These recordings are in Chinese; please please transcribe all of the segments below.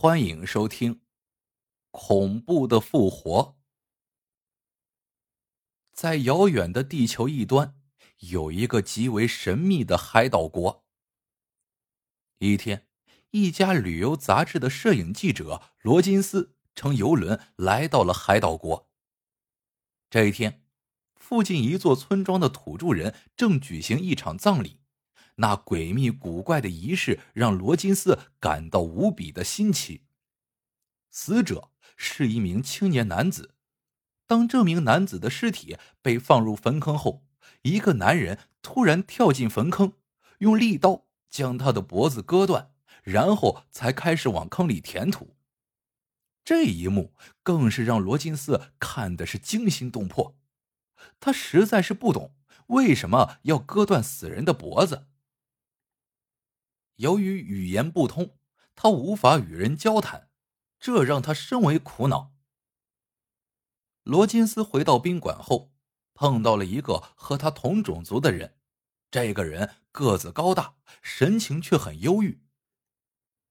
欢迎收听《恐怖的复活》。在遥远的地球一端，有一个极为神秘的海岛国。一天，一家旅游杂志的摄影记者罗金斯乘游轮来到了海岛国。这一天，附近一座村庄的土著人正举行一场葬礼。那诡秘古怪的仪式让罗金斯感到无比的新奇。死者是一名青年男子。当这名男子的尸体被放入坟坑后，一个男人突然跳进坟坑，用利刀将他的脖子割断，然后才开始往坑里填土。这一幕更是让罗金斯看的是惊心动魄。他实在是不懂为什么要割断死人的脖子。由于语言不通，他无法与人交谈，这让他深为苦恼。罗金斯回到宾馆后，碰到了一个和他同种族的人。这个人个子高大，神情却很忧郁。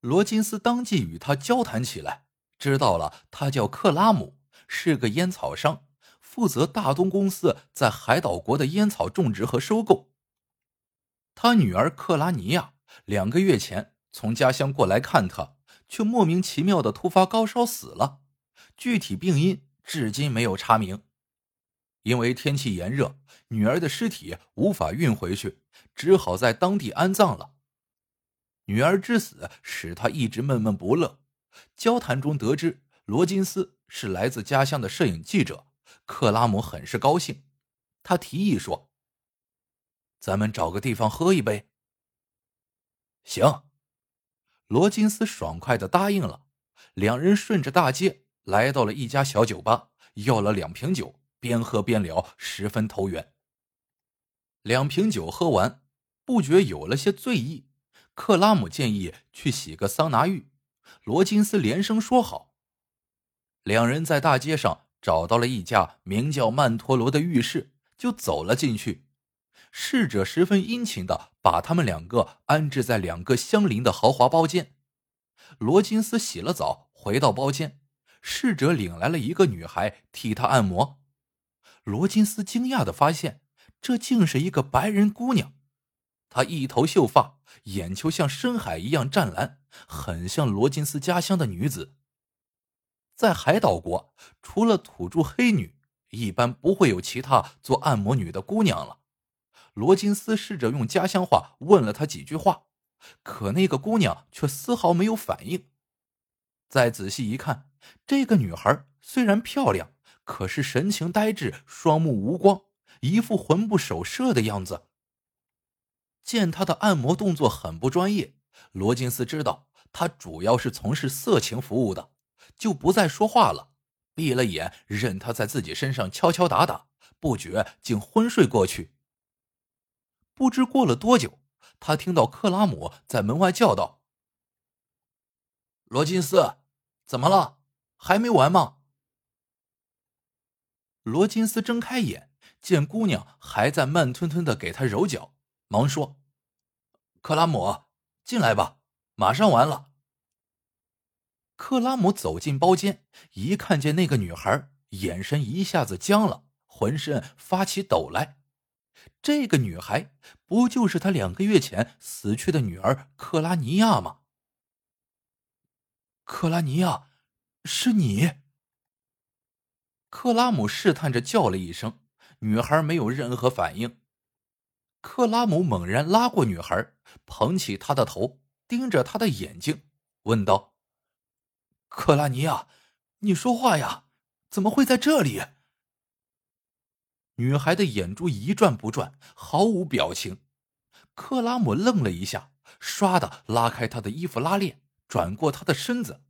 罗金斯当即与他交谈起来，知道了他叫克拉姆，是个烟草商，负责大东公司在海岛国的烟草种植和收购。他女儿克拉尼亚。两个月前从家乡过来看他，却莫名其妙的突发高烧死了。具体病因至今没有查明。因为天气炎热，女儿的尸体无法运回去，只好在当地安葬了。女儿之死使他一直闷闷不乐。交谈中得知罗金斯是来自家乡的摄影记者，克拉姆很是高兴。他提议说：“咱们找个地方喝一杯。”行，罗金斯爽快的答应了。两人顺着大街来到了一家小酒吧，要了两瓶酒，边喝边聊，十分投缘。两瓶酒喝完，不觉有了些醉意。克拉姆建议去洗个桑拿浴，罗金斯连声说好。两人在大街上找到了一家名叫曼陀罗的浴室，就走了进去。侍者十分殷勤的把他们两个安置在两个相邻的豪华包间。罗金斯洗了澡，回到包间，侍者领来了一个女孩替他按摩。罗金斯惊讶的发现，这竟是一个白人姑娘。她一头秀发，眼球像深海一样湛蓝，很像罗金斯家乡的女子。在海岛国，除了土著黑女，一般不会有其他做按摩女的姑娘了。罗金斯试着用家乡话问了她几句话，可那个姑娘却丝毫没有反应。再仔细一看，这个女孩虽然漂亮，可是神情呆滞，双目无光，一副魂不守舍的样子。见她的按摩动作很不专业，罗金斯知道她主要是从事色情服务的，就不再说话了，闭了眼，任她在自己身上敲敲打打，不觉竟昏睡过去。不知过了多久，他听到克拉姆在门外叫道：“罗金斯，怎么了？还没完吗？”罗金斯睁开眼，见姑娘还在慢吞吞的给他揉脚，忙说：“克拉姆，进来吧，马上完了。”克拉姆走进包间，一看见那个女孩，眼神一下子僵了，浑身发起抖来。这个女孩不就是他两个月前死去的女儿克拉尼亚吗？克拉尼亚，是你？克拉姆试探着叫了一声，女孩没有任何反应。克拉姆猛然拉过女孩，捧起她的头，盯着她的眼睛，问道：“克拉尼亚，你说话呀？怎么会在这里？”女孩的眼珠一转不转，毫无表情。克拉姆愣了一下，唰的拉开她的衣服拉链，转过她的身子。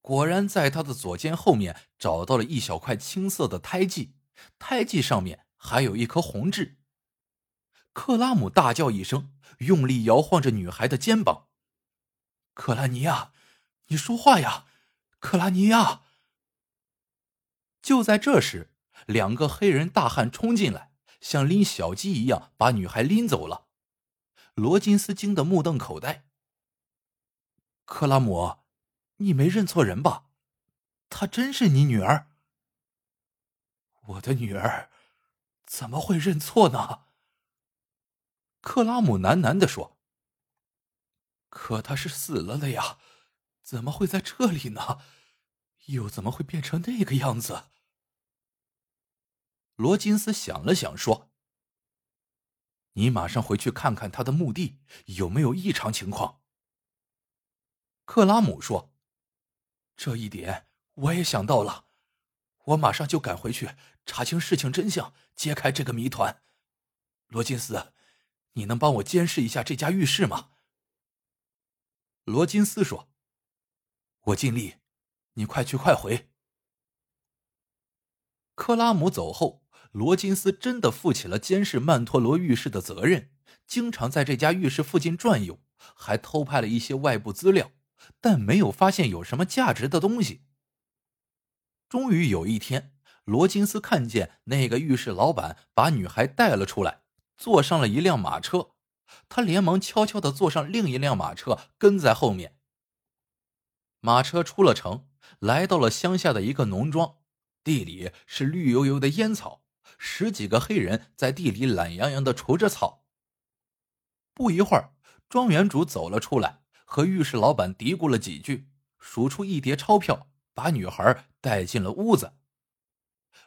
果然，在她的左肩后面找到了一小块青色的胎记，胎记上面还有一颗红痣。克拉姆大叫一声，用力摇晃着女孩的肩膀：“克拉尼亚，你说话呀，克拉尼亚！”就在这时。两个黑人大汉冲进来，像拎小鸡一样把女孩拎走了。罗金斯惊得目瞪口呆。克拉姆，你没认错人吧？她真是你女儿？我的女儿怎么会认错呢？克拉姆喃喃的说：“可她是死了的呀，怎么会在这里呢？又怎么会变成那个样子？”罗金斯想了想说：“你马上回去看看他的墓地有没有异常情况。”克拉姆说：“这一点我也想到了，我马上就赶回去查清事情真相，揭开这个谜团。”罗金斯，你能帮我监视一下这家浴室吗？罗金斯说：“我尽力，你快去快回。”克拉姆走后，罗金斯真的负起了监视曼陀罗浴室的责任，经常在这家浴室附近转悠，还偷拍了一些外部资料。但没有发现有什么价值的东西。终于有一天，罗金斯看见那个浴室老板把女孩带了出来，坐上了一辆马车。他连忙悄悄的坐上另一辆马车，跟在后面。马车出了城，来到了乡下的一个农庄，地里是绿油油的烟草，十几个黑人在地里懒洋洋的除着草。不一会儿，庄园主走了出来。和浴室老板嘀咕了几句，数出一叠钞票，把女孩带进了屋子。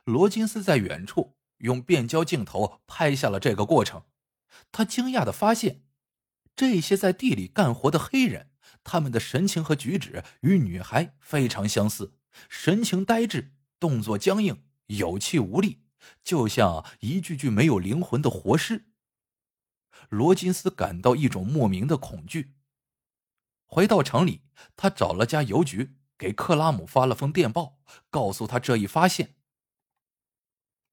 罗金斯在远处用变焦镜头拍下了这个过程。他惊讶的发现，这些在地里干活的黑人，他们的神情和举止与女孩非常相似，神情呆滞，动作僵硬，有气无力，就像一具具没有灵魂的活尸。罗金斯感到一种莫名的恐惧。回到城里，他找了家邮局，给克拉姆发了封电报，告诉他这一发现。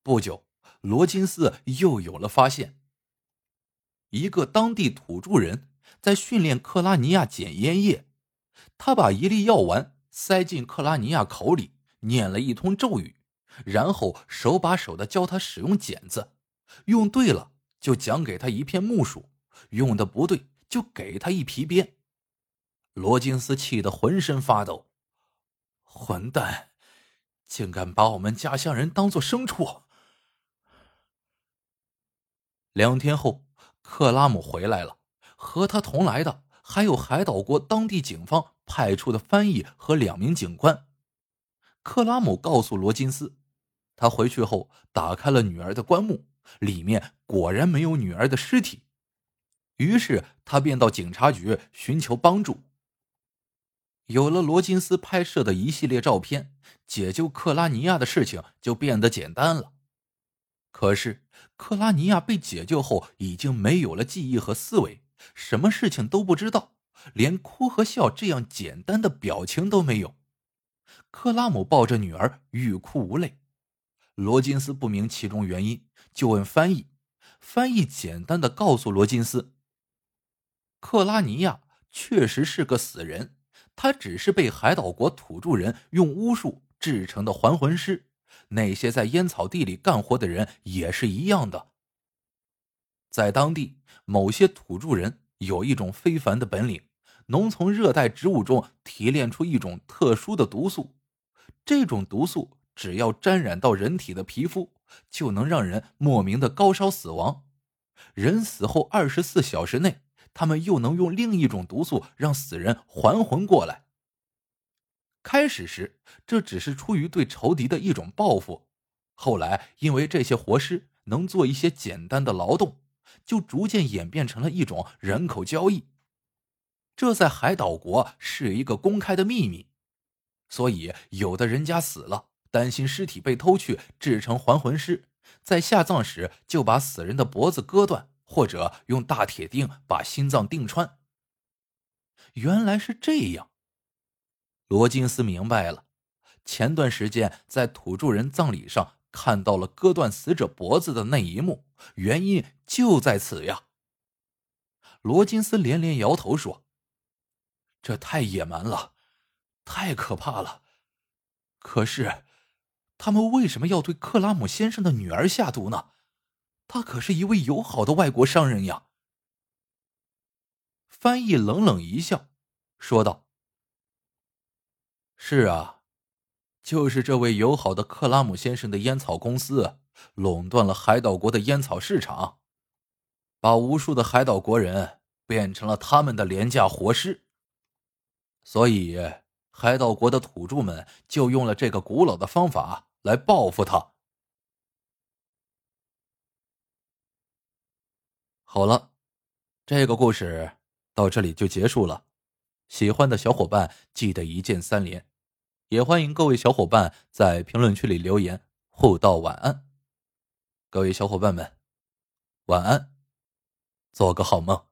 不久，罗金斯又有了发现。一个当地土著人在训练克拉尼亚捡烟叶，他把一粒药丸塞进克拉尼亚口里，念了一通咒语，然后手把手的教他使用剪子，用对了就奖给他一片木薯，用的不对就给他一皮鞭。罗金斯气得浑身发抖，混蛋，竟敢把我们家乡人当做牲畜！两天后，克拉姆回来了，和他同来的还有海岛国当地警方派出的翻译和两名警官。克拉姆告诉罗金斯，他回去后打开了女儿的棺木，里面果然没有女儿的尸体，于是他便到警察局寻求帮助。有了罗金斯拍摄的一系列照片，解救克拉尼亚的事情就变得简单了。可是，克拉尼亚被解救后，已经没有了记忆和思维，什么事情都不知道，连哭和笑这样简单的表情都没有。克拉姆抱着女儿欲哭无泪，罗金斯不明其中原因，就问翻译。翻译简单的告诉罗金斯，克拉尼亚确实是个死人。他只是被海岛国土著人用巫术制成的还魂师，那些在烟草地里干活的人也是一样的。在当地，某些土著人有一种非凡的本领，能从热带植物中提炼出一种特殊的毒素。这种毒素只要沾染到人体的皮肤，就能让人莫名的高烧死亡。人死后二十四小时内。他们又能用另一种毒素让死人还魂过来。开始时，这只是出于对仇敌的一种报复；后来，因为这些活尸能做一些简单的劳动，就逐渐演变成了一种人口交易。这在海岛国是一个公开的秘密，所以有的人家死了，担心尸体被偷去制成还魂尸，在下葬时就把死人的脖子割断。或者用大铁钉把心脏钉穿。原来是这样，罗金斯明白了。前段时间在土著人葬礼上看到了割断死者脖子的那一幕，原因就在此呀。罗金斯连连摇头说：“这太野蛮了，太可怕了。可是，他们为什么要对克拉姆先生的女儿下毒呢？”他可是一位友好的外国商人呀。翻译冷冷一笑，说道：“是啊，就是这位友好的克拉姆先生的烟草公司垄断了海岛国的烟草市场，把无数的海岛国人变成了他们的廉价活尸。所以，海岛国的土著们就用了这个古老的方法来报复他。好了，这个故事到这里就结束了。喜欢的小伙伴记得一键三连，也欢迎各位小伙伴在评论区里留言互道晚安。各位小伙伴们，晚安，做个好梦。